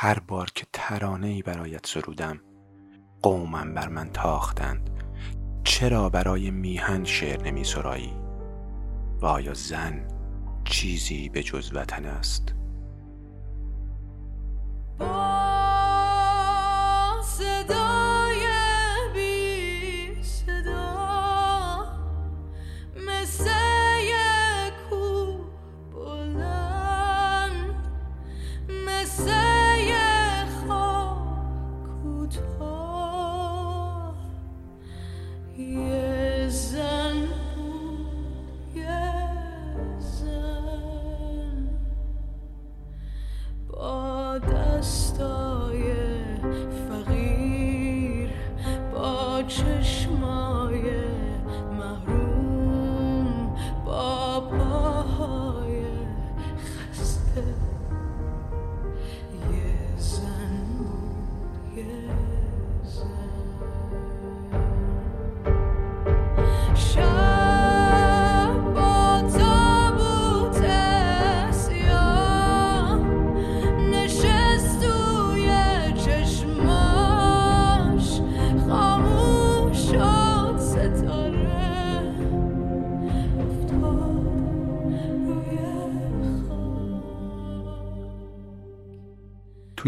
هر بار که ترانه ای برایت سرودم قومم بر من تاختند. چرا برای میهن شعر نمی سرایی و آیا زن چیزی به جز وطن است.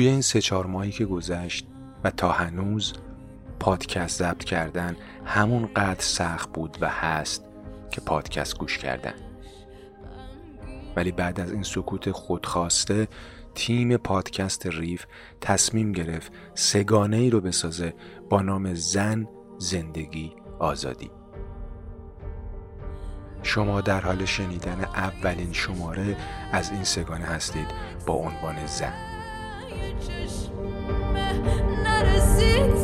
توی این سه چهار ماهی که گذشت و تا هنوز پادکست ضبط کردن همون قدر سخت بود و هست که پادکست گوش کردن. ولی بعد از این سکوت خودخواسته تیم پادکست ریف تصمیم گرفت سگانه ای رو بسازه با نام زن زندگی آزادی. شما در حال شنیدن اولین شماره از این سگانه هستید با عنوان زن. نرسید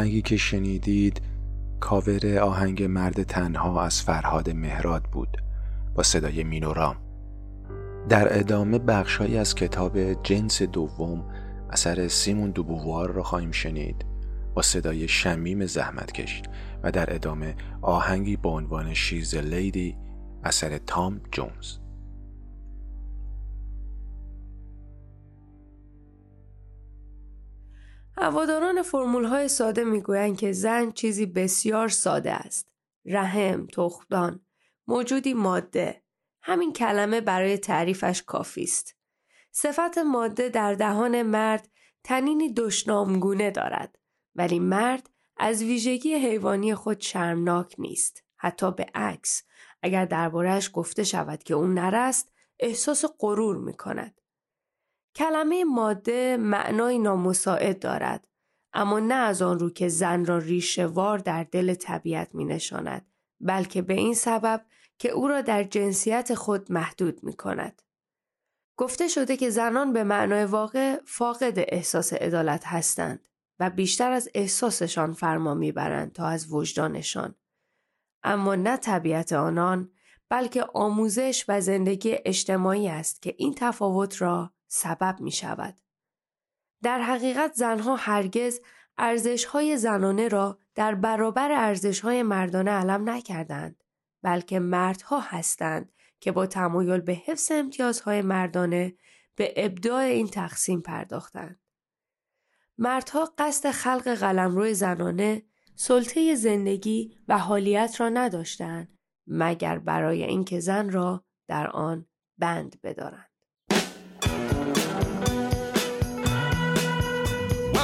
آهنگی که شنیدید کاور آهنگ مرد تنها از فرهاد مهراد بود با صدای مینورام. در ادامه بخشهایی از کتاب جنس دوم اثر سیمون دوبووار را خواهیم شنید با صدای شمیم زحمتکش و در ادامه آهنگی با عنوان شیز لیدی اثر تام جونز. هواداران فرمول های ساده می‌گویند که زن چیزی بسیار ساده است. رحم، تخمدان، موجودی ماده. همین کلمه برای تعریفش کافی است. صفت ماده در دهان مرد تنینی دشنامگونه دارد ولی مرد از ویژگی حیوانی خود شرمناک نیست. حتی به عکس اگر دربارهش گفته شود که اون نرست احساس غرور می کند. کلمه ماده معنای نامساعد دارد اما نه از آن رو که زن را ریشهوار در دل طبیعت می نشاند بلکه به این سبب که او را در جنسیت خود محدود می کند. گفته شده که زنان به معنای واقع فاقد احساس عدالت هستند و بیشتر از احساسشان فرما می‌برند تا از وجدانشان. اما نه طبیعت آنان بلکه آموزش و زندگی اجتماعی است که این تفاوت را سبب می شود. در حقیقت زنها هرگز ارزشهای زنانه را در برابر ارزشهای مردانه علم نکردند بلکه مردها هستند که با تمایل به حفظ امتیازهای مردانه به ابداع این تقسیم پرداختند. مردها قصد خلق قلمرو زنانه سلطه زندگی و حالیت را نداشتند مگر برای اینکه زن را در آن بند بدارند.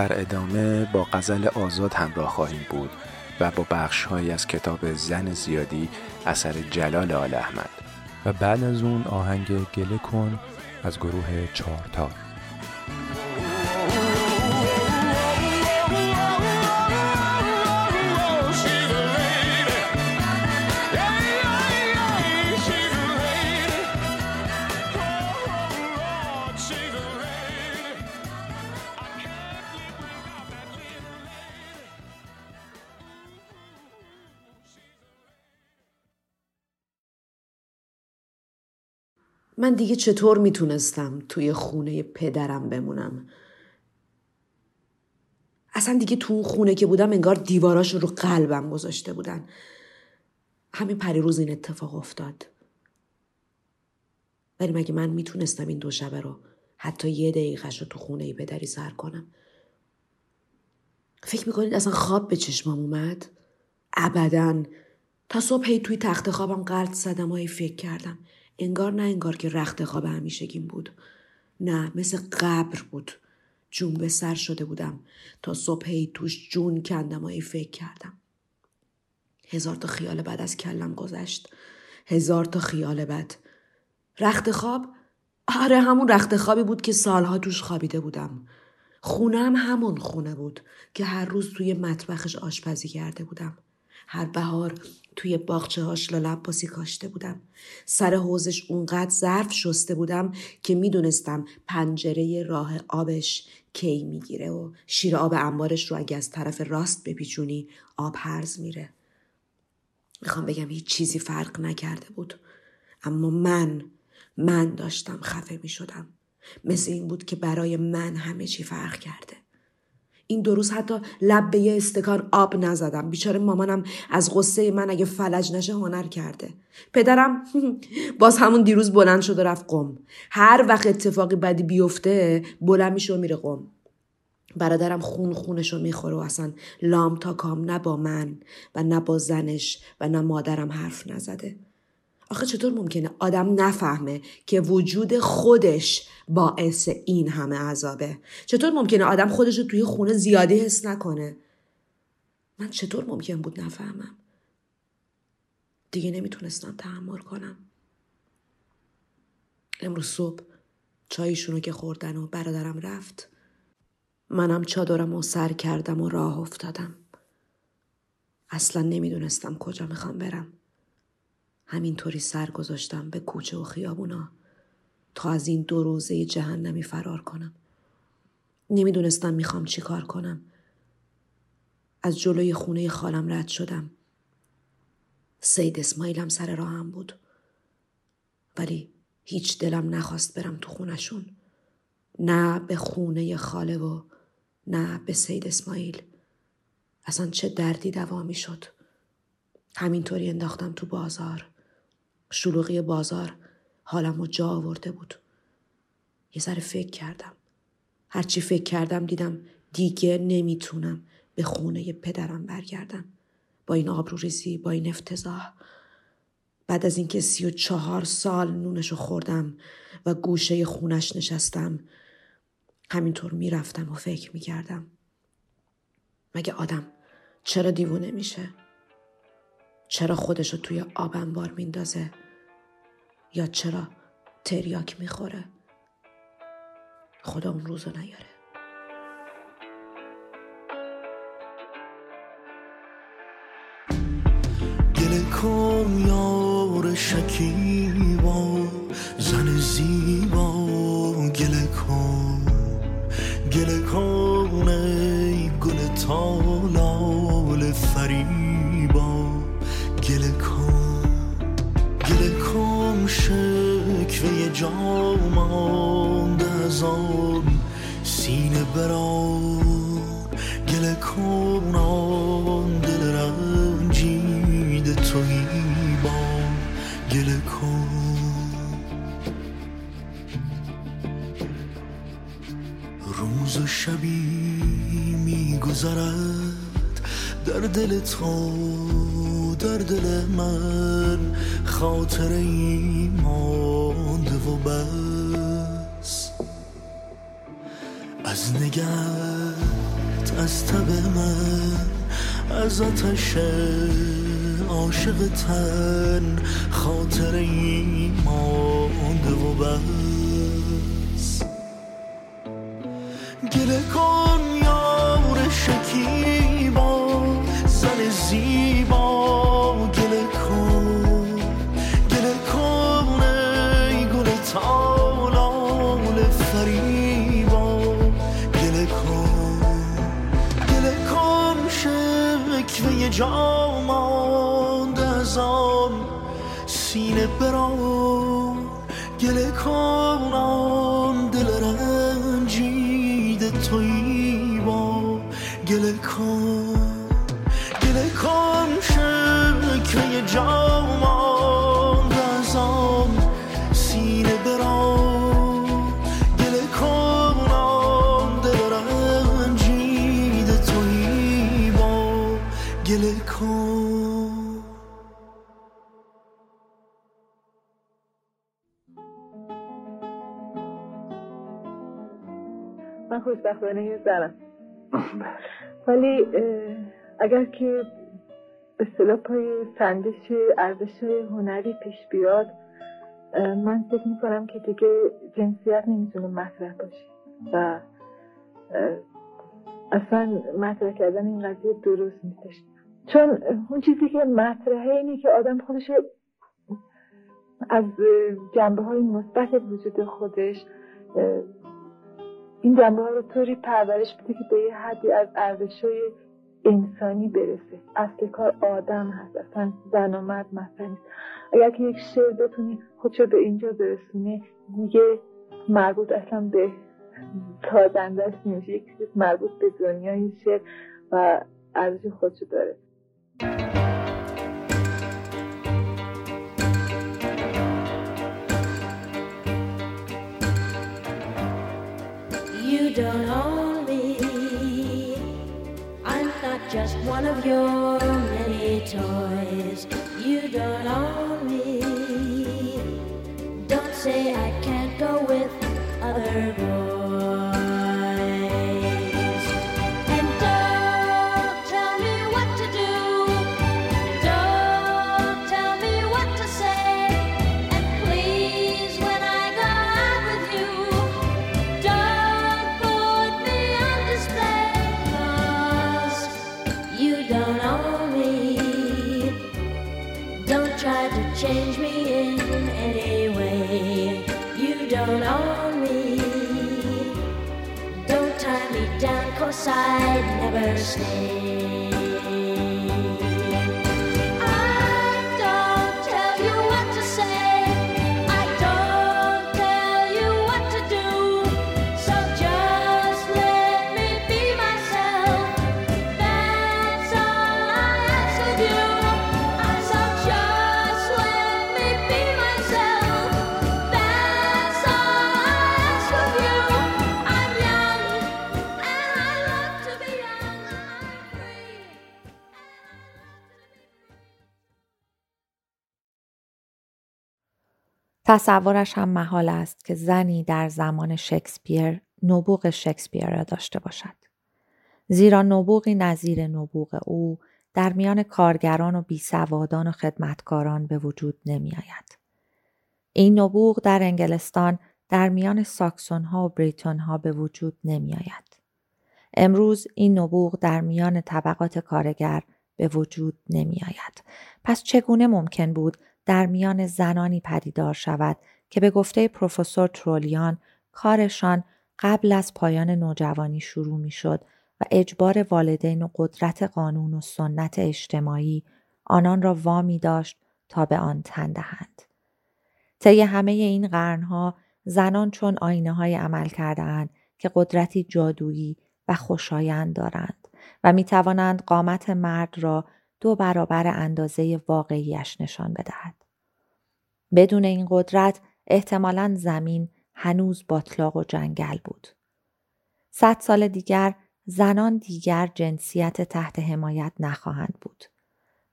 در ادامه با غزل آزاد همراه خواهیم بود و با بخشهایی از کتاب زن زیادی اثر جلال آل احمد. و بعد از اون آهنگ گله کن از گروه چهارتار من دیگه چطور می‌تونستم توی خونه پدرم بمونم؟ اصلا دیگه تو اون خونه که بودم انگار دیواراش رو قلبم گذاشته بودن. همین پریروز این اتفاق افتاد. ولی مگه من می‌تونستم این دو شبه رو حتی یه دقیقهش رو تو خونه پدری سر کنم؟ فکر می‌کنید اصلا خواب به چشمام اومد؟ ابدا. تا صبح هی توی تخت خوابم قرد زدم و فکر کردم. انگار نه انگار که رخت خواب همیشگیم بود. نه مثل قبر بود. جون به سر شده بودم. تا صبح هی توش جون کندم و هی فکر کردم. هزار تا خیال بد از کلم گذشت. هزار تا خیال بد. رخت خواب؟ آره همون رخت خوابی بود که سالها توش خوابیده بودم. خونم همون خونه بود که هر روز توی مطبخش آشپزی کرده بودم. هر بهار توی باغچه هاش لالباسی کاشته بودم. سر حوزش اونقدر ظرف شسته بودم که می‌دونستم پنجره راه آبش کی می‌گیره و شیر آب انبارش رو اگه از طرف راست بپیچونی آب هرز میره. می‌خوام بگم هیچ چیزی فرق نکرده بود. اما من من داشتم خفه می‌شدم. مثل این بود که برای من همه چی فرق کرده. این دو روز حتی لب به یه استکان آب نزدم. بیچاره مامانم از غصه من اگه فلج نشه هنر کرده. پدرم باز همون دیروز بلند شد و رفت قم. هر وقت اتفاقی بدی بیفته بلند میشه و میره قم. برادرم خون خونش رو می‌خوره و اصلا لام تا کام نه با من و نه با زنش و نه مادرم حرف نزده. آخه چطور ممکنه آدم نفهمه که وجود خودش باعث این همه عذابه؟ چطور ممکنه آدم خودش رو توی خونه زیادی حس نکنه؟ من چطور ممکن بود نفهمم؟ دیگه نمی‌تونستم تحمل کنم. امروز صبح چایشونو که خوردن و برادرم رفت منم چادرم و سر کردم و راه افتادم. اصلا نمی‌دونستم کجا می‌خوام برم. همینطوری سر گذاشتم به کوچه و خیابونا تا از این دو روزه جهنمی فرار کنم. نمی‌دونستم می‌خوام چی کار کنم. از جلوی خونه خالم رد شدم. سید اسماعیلم سر راهم بود. ولی هیچ دلم نخواست برم تو خونشون نه به خونه خاله و نه به سید اسماعیل. اصلا چه دردی دوا شد همینطوری انداختم تو بازار. شلوغی بازار حالم رو جا آورده بود. یه ذره فکر کردم. هرچی فکر کردم دیدم دیگه نمی‌تونم به خونه پدرم برگردم. با این آبروریزی با این افتضاح. بعد از اینکه سی و چهار سال نونشو خوردم و گوشه خونش نشستم همینطور می‌رفتم و فکر می‌کردم. مگه آدم چرا دیوونه میشه؟ چرا خودشو توی آب انبار میندازه؟ یا چرا تریاک می‌خوره؟ خدا اون روزو نیاره کن یار شکیبا زن زیبا گله کن گله کن جامان از آن سینه بران گله کن آن دل رنجید توی با گله کن روز و شبی میگذرد در دل تو در دل من. خاطر ای مانده و بس. از نگت از تب من از آتش عاشق تن خاطر ای مانده و بس. گله کن John. خوشبختانه یه زنم ولی اه، اگر که به اصطلاح پای سنجش ارزش هنری پیش بیاد من فکر می‌کنم که دیگه جنسیت نمی‌تونه مطرح باشه و اصلا مطرح کردن این قضیه درست نیستش. چون اون چیزی که مطرحه اینه که آدم خودش از جنبه های مثبت وجود خودش این جنبه ها رو طوری پرورش بده که به یه حدی از ارزش های انسانی برسه. اصل کار آدم هست. اصلا زن و مرد مثلا اگر که یک شعر بتونی خودشو به اینجا برسونه دیگه مربوط اصلا به سازندش نمیشه یک مربوط به دنیای شعر و ارزش خودشو داره. Don't own me. I'm not just one of your many toys. You don't own me. Don't say I can't go with other boys. تصورش هم محال است که زنی در زمان شکسپیر نبوغ شکسپیر را داشته باشد. زیرا نبوغی نظیر نبوغ او در میان کارگران و بیسوادان و خدمتکاران به وجود نمی آید. این نبوغ در انگلستان در میان ساکسون ها و بریتون ها به وجود نمی آید. امروز این نبوغ در میان طبقات کارگر به وجود نمی آید. پس چگونه ممکن بود در میان زنانی پدیدار شود که به گفته پروفسور ترولیان کارشان قبل از پایان نوجوانی شروع می شد و اجبار والدین و قدرت قانون و سنت اجتماعی آنان را وامی داشت تا به آن تن دهند. طی همه این قرنها زنان چون آینه های عمل کردهاند که قدرتی جادویی و خوشایند دارند و می توانند قامت مرد را دو برابر اندازه واقعیش نشان بدهد. بدون این قدرت احتمالا زمین هنوز باطلاق و جنگل بود. صد سال دیگر زنان دیگر جنسیت تحت حمایت نخواهند بود.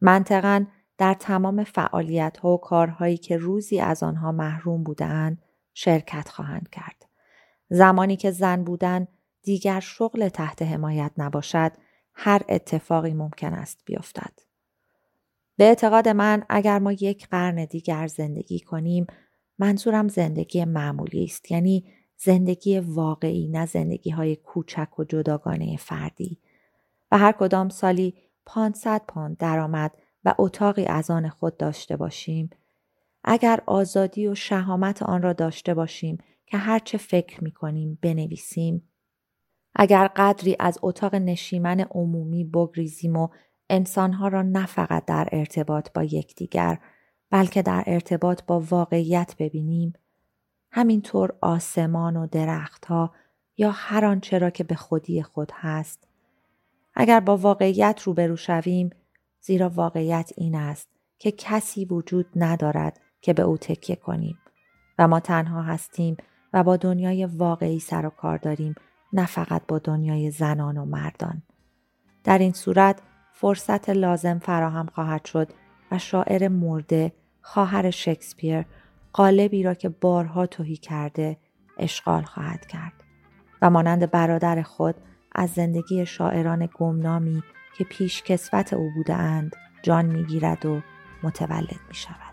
منطقا در تمام فعالیت ها و کارهایی که روزی از آنها محروم بودند شرکت خواهند کرد. زمانی که زن بودن دیگر شغل تحت حمایت نباشد هر اتفاقی ممکن است بیفتد. به اعتقاد من اگر ما یک قرن دیگر زندگی کنیم منظورم زندگی معمولی است. یعنی زندگی واقعی نه زندگی های کوچک و جداگانه فردی. و هر کدام سالی 500 پوند درآمد و اتاقی از آن خود داشته باشیم. اگر آزادی و شهامت آن را داشته باشیم که هرچه فکر می کنیم بنویسیم. اگر قدری از اتاق نشیمن عمومی بگریزیم و انسانها را نه فقط در ارتباط با یکدیگر بلکه در ارتباط با واقعیت ببینیم. همینطور آسمان و درختها یا هر آنچه را که به خودی خود هست. اگر با واقعیت روبرو شویم زیرا واقعیت این است که کسی وجود ندارد که به او تکیه کنیم و ما تنها هستیم و با دنیای واقعی سر و کار داریم نه فقط با دنیای زنان و مردان. در این صورت فرصت لازم فراهم خواهد شد و شاعر مرده خواهر شکسپیر قالبی را که بارها توهی کرده اشغال خواهد کرد و مانند برادر خود از زندگی شاعران گمنامی که پیش کسوت او بودند جان می‌گیرد و متولد می شود.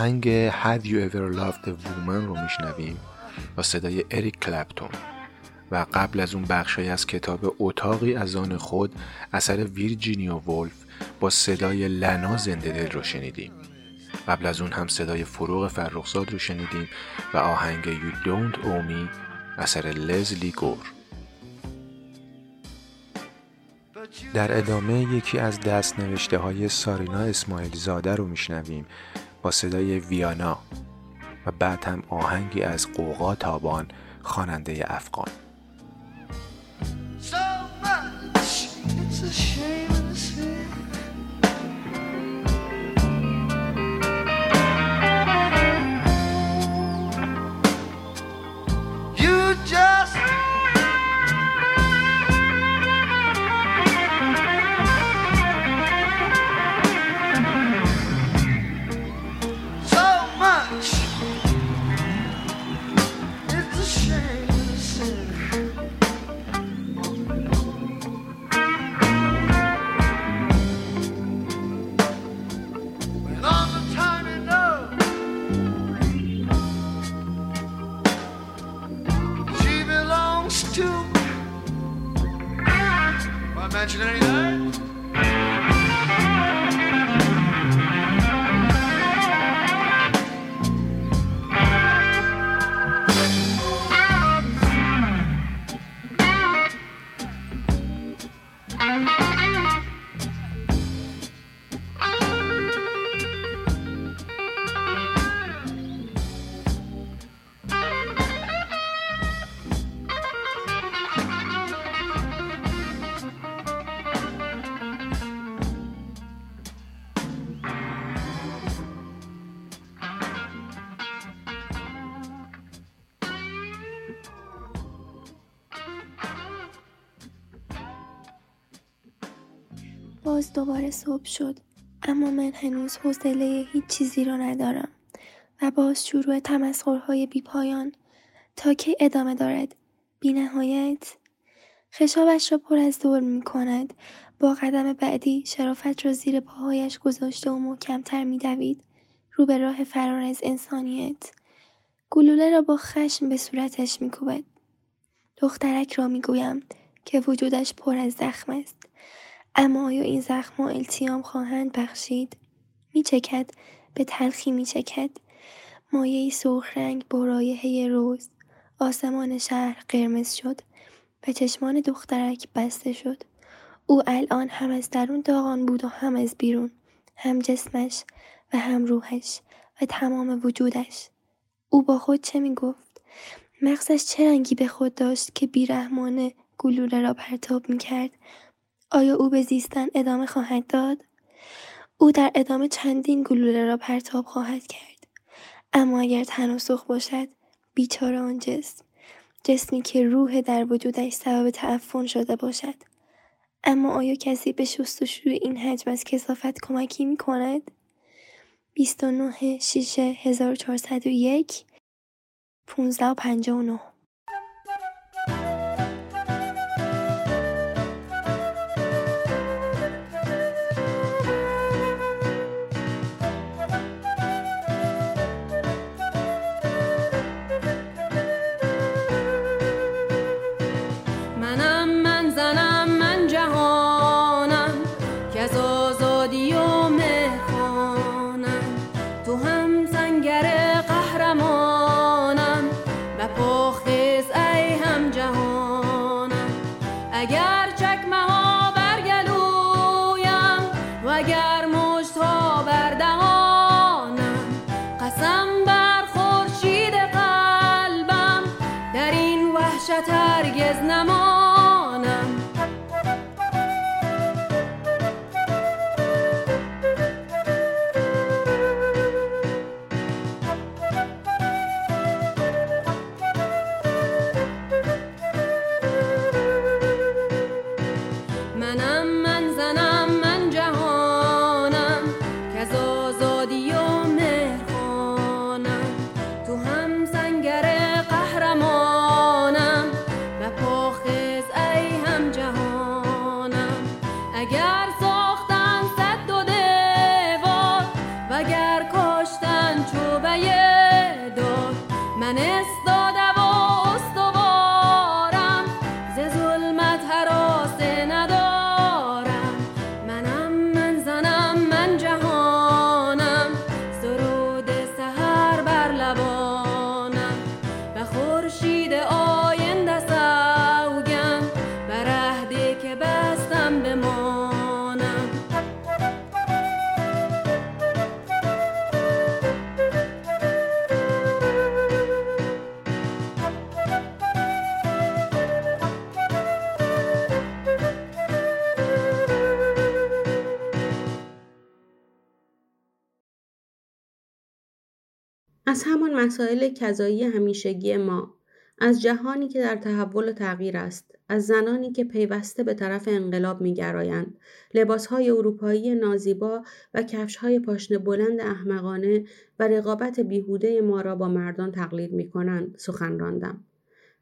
آهنگ Have You Ever Loved a Woman رو میشنویم با صدای اریک کلپتون و قبل از اون بخشی از کتاب اتاقی از آن خود اثر ویرجینیا ولف با صدای لنا زنده دل رو شنیدیم. قبل از اون هم صدای فروغ فرخزاد رو شنیدیم و آهنگ You Don't Owe Me اثر لزلی گور. در ادامه یکی از دست نوشته های سارینا اسماعیل زاده رو میشنویم. با صدای ویانا و بعد هم آهنگی از قوقا تابان خواننده افغان. So much. It's a shame. صبح شد. اما من هنوز حوصله هیچ چیزی را ندارم و باز شروع تمسخرهای بیپایان تا که ادامه دارد. بی نهایت خشابش را پر از دور می کند. با قدم بعدی شرافت را زیر پاهایش گذاشته و محکمتر می دوید. رو به راه فرار از انسانیت. گلوله را با خشم به صورتش می کوبد. دخترک را می گویم که وجودش پر از زخم است. اما آیا این زخم التیام خواهند بخشید؟ می چکد به تلخی می چکد مایه سرخ رنگ با رایحه روز. آسمان شهر قرمز شد. و چشمان دخترک بسته شد. او الان هم از درون داغان بود و هم از بیرون. هم جسمش و هم روحش و تمام وجودش. او با خود چه می گفت؟ مغزش چه رنگی به خود داشت که بیرحمانه گلوله را پرتاب می کرد؟ آیا او به زیستن ادامه خواهد داد؟ او در ادامه چندین گلوله را پرتاب خواهد کرد. اما اگر تناسخ باشد بیچاره آن جسم جسمی که روح در وجودش سبب تعفن شده باشد اما آیا کسی به شستشوی این حجم از کسافت کمکی می کند؟ 29 6 1401 1559 از همان مسائل کذایی همیشگی ما از جهانی که در تحول و تغییر است از زنانی که پیوسته به طرف انقلاب میگرایند لباسهای اروپایی نازیبا و کفشهای پاشنه بلند احمقانه و رقابت بیهوده ما را با مردان تقلید می‌کنند سخن راندم.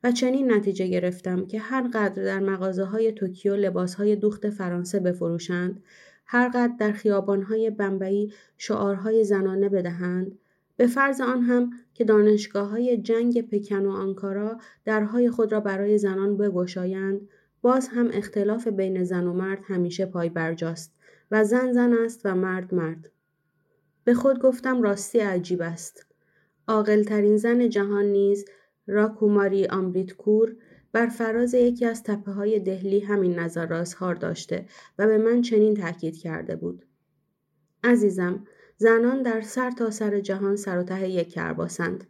و چنین نتیجه گرفتم که هر قدر در مغازه های توکیو لباس های دوخت فرانسه بفروشند هر قدر در خیابان های بمبئی شعارهای زنانه بدهند به فرض آن هم که دانشگاه های جنگ پکن و آنکارا درهای خود را برای زنان بگشایند باز هم اختلاف بین زن و مرد همیشه پای برجاست و زن زن است و مرد مرد. به خود گفتم راستی عجیب است. عاقلترین زن جهان نیز راکوماری آمریتکور بر فراز یکی از تپه های دهلی همین نظر را اظهار داشته و به من چنین تاکید کرده بود. عزیزم زنان در سر تا سر جهان سر و ته یک کرباسند.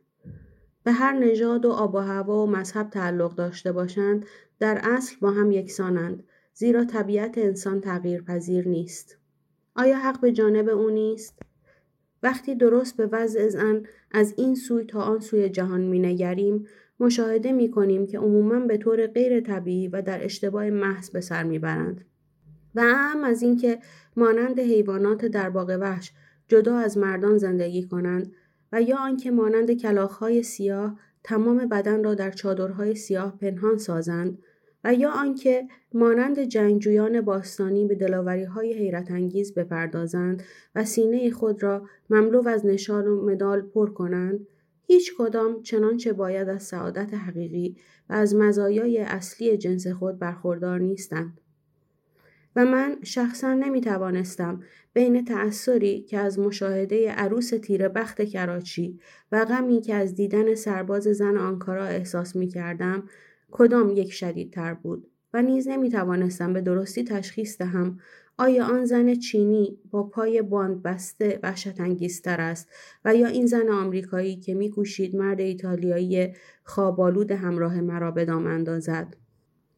به هر نژاد و آب و هوا و مذهب تعلق داشته باشند در اصل با هم یکسانند زیرا طبیعت انسان تغییر پذیر نیست. آیا حق به جانب او نیست؟ وقتی درست به وضع زن از این سوی تا آن سوی جهان مینگریم مشاهده می کنیم که عموما به طور غیر طبیعی و در اشتباه محض به سر می‌برند. و هم از اینکه مانند حیوانات در باغ وحش جدا از مردان زندگی کنند و یا آنکه مانند کلاخهای سیاه تمام بدن را در چادرهای سیاه پنهان سازند و یا آنکه مانند جنگجویان باستانی به دلاوری های حیرت انگیز بپردازند و سینه خود را مملو از نشان و مدال پر کنند هیچ کدام چنانچه باید از سعادت حقیقی و از مزایای اصلی جنس خود برخوردار نیستند. و من شخصا نمی توانستم بین تأثری که از مشاهده عروس تیره بخت کراچی و غمی که از دیدن سرباز زن آنکارا احساس می کردم کدام یک شدیدتر بود و نیز نمی توانستم به درستی تشخیص دهم آیا آن زن چینی با پای باند بسته وحشت انگیزتر است و یا این زن آمریکایی که میکوشید مرد ایتالیایی خوابالود همراه مرا به دام اندازد.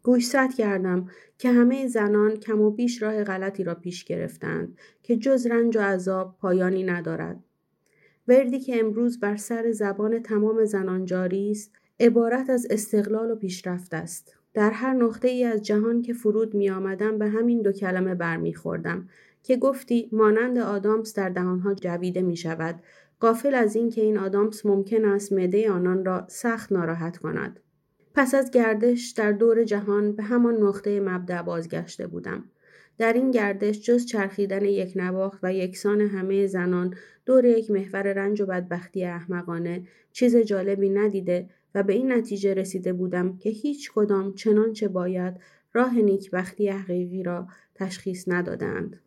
گوشزد کردم که همه زنان کم و بیش راه غلطی را پیش گرفتند که جز رنج و عذاب پایانی ندارد. وردی که امروز بر سر زبان تمام زنان جاری است عبارت از استقلال و پیشرفت است. در هر نقطه ای از جهان که فرود می آمدم به همین دو کلمه برمیخوردم که گفتی مانند آدامس در دهانها جویده می شود قافل از اینکه این آدامس ممکن است معده آنان را سخت ناراحت کند. پس از گردش در دور جهان به همان نقطه مبدع بازگشته بودم در این گردش جز چرخیدن یک نواخت و یکسان همه زنان دور یک محور رنج و بدبختی احمقانه چیز جالبی ندیده و به این نتیجه رسیده بودم که هیچ کدام چنانچه باید راه نیکبختی حقیقی را تشخیص ندادند.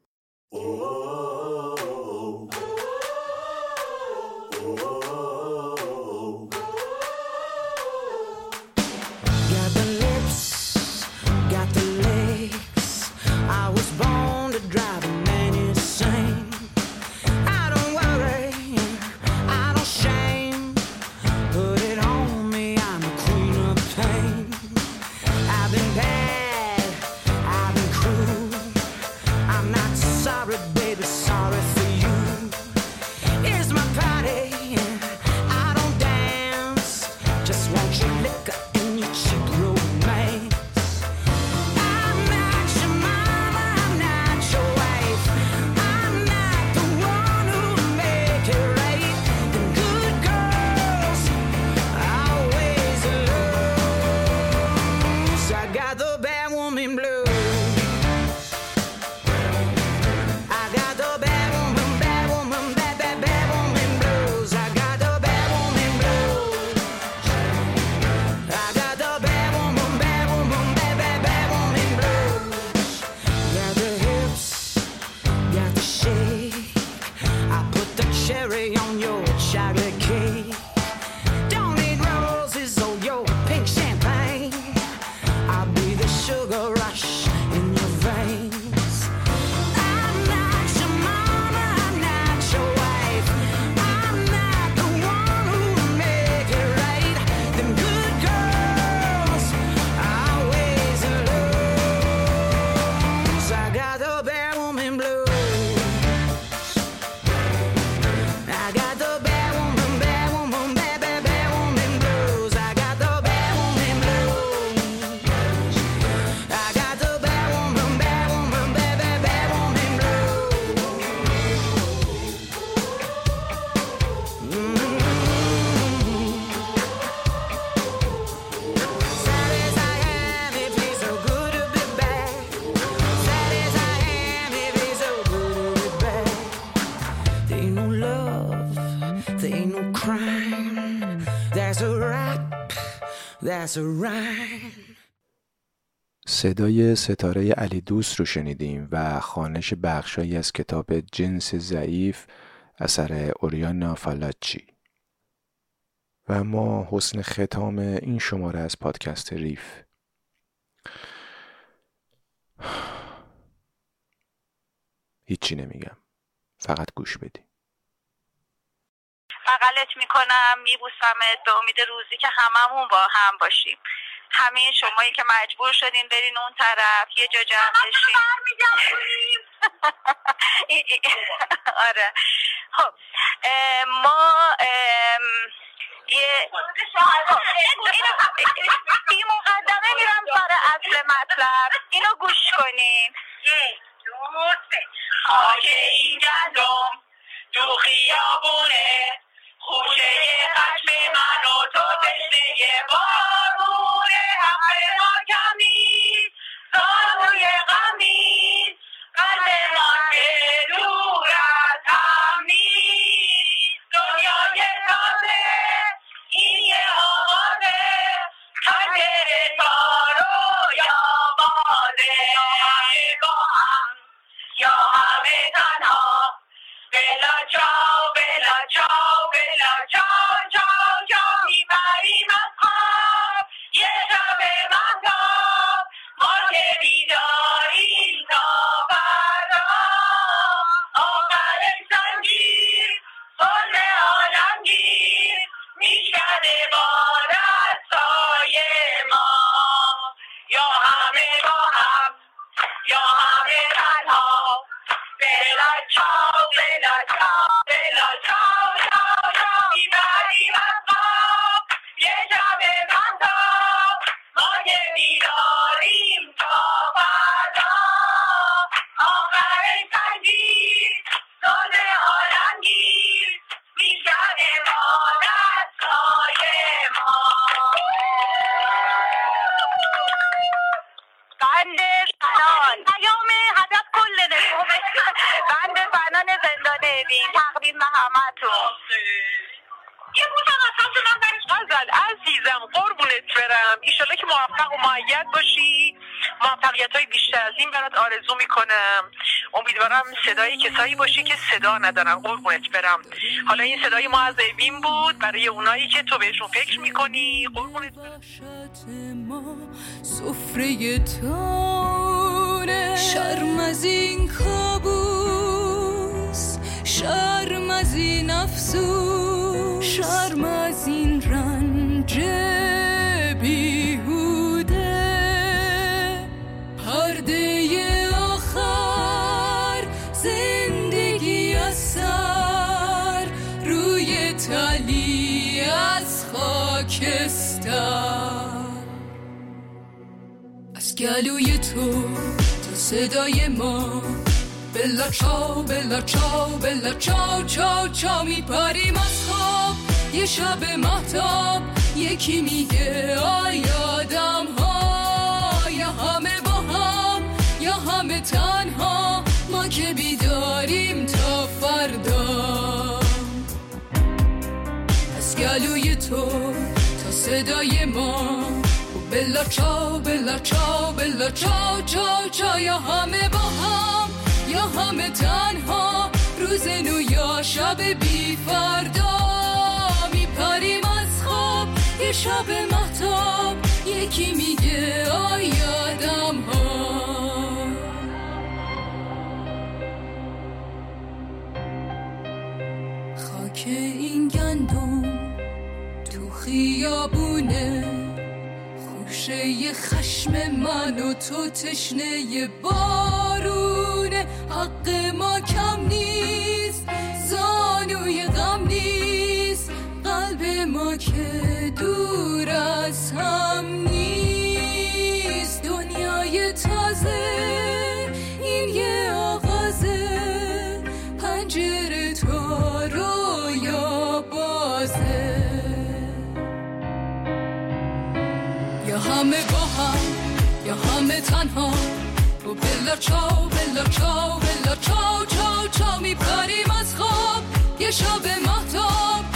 صدای ستاره علی دوست رو شنیدیم و خانش بخشایی از کتاب جنس ضعیف اثر اوریانا فالاچی. و ما حسن ختام این شماره از پادکست ریف. هیچی نمیگم. فقط گوش بدی بغلت می‌کنم میبوسمت به امید روزی که هممون با هم باشیم. همه شمایی که مجبور شدین برین اون طرف یه جا جمع بشین. آره. خب ما یه خب، این مقدمه میرم سر اصل مطلب. اینو گوش کنین یک دو سه خاک این گندم تو خیابونه. خوشه خشم من و تو تشنه بارونه امیدوارم صدای کسایی باشی که صدا ندارن. قربونت برم. حالا این صدای ما از اوین بود. برای اونایی که تو بهشون فکر می‌کنی. قربونت سفره تاره شرم از این کابوس. شرم از این افسوس. شرم از این گلوی تو تا صدای ما. بلا چاو بلا چاو بلا چاو چاو چاو میپریم از خواب. یه شب محتاب یکی میگه آی آدم ها یا همه با هم یا همه تنها. ما که بیداریم تا فردا. از گلوی تو تا صدای ما. بلا چاو بلا چاو بلا چاو چاو چاو یا همه با هم یا همه تنها. روز نو یا شب بی فردا میپریم از خواب یه شب محتاب یکی میگه آی آدم ها. خاک این گندم تو خیابونه. خوشه خشم من و تو تشنه بارونه. حق ما کم نیست. بلا چاو بلا چاو بلا چاو چاو چاو میپریم از خواب. یه شب محتاب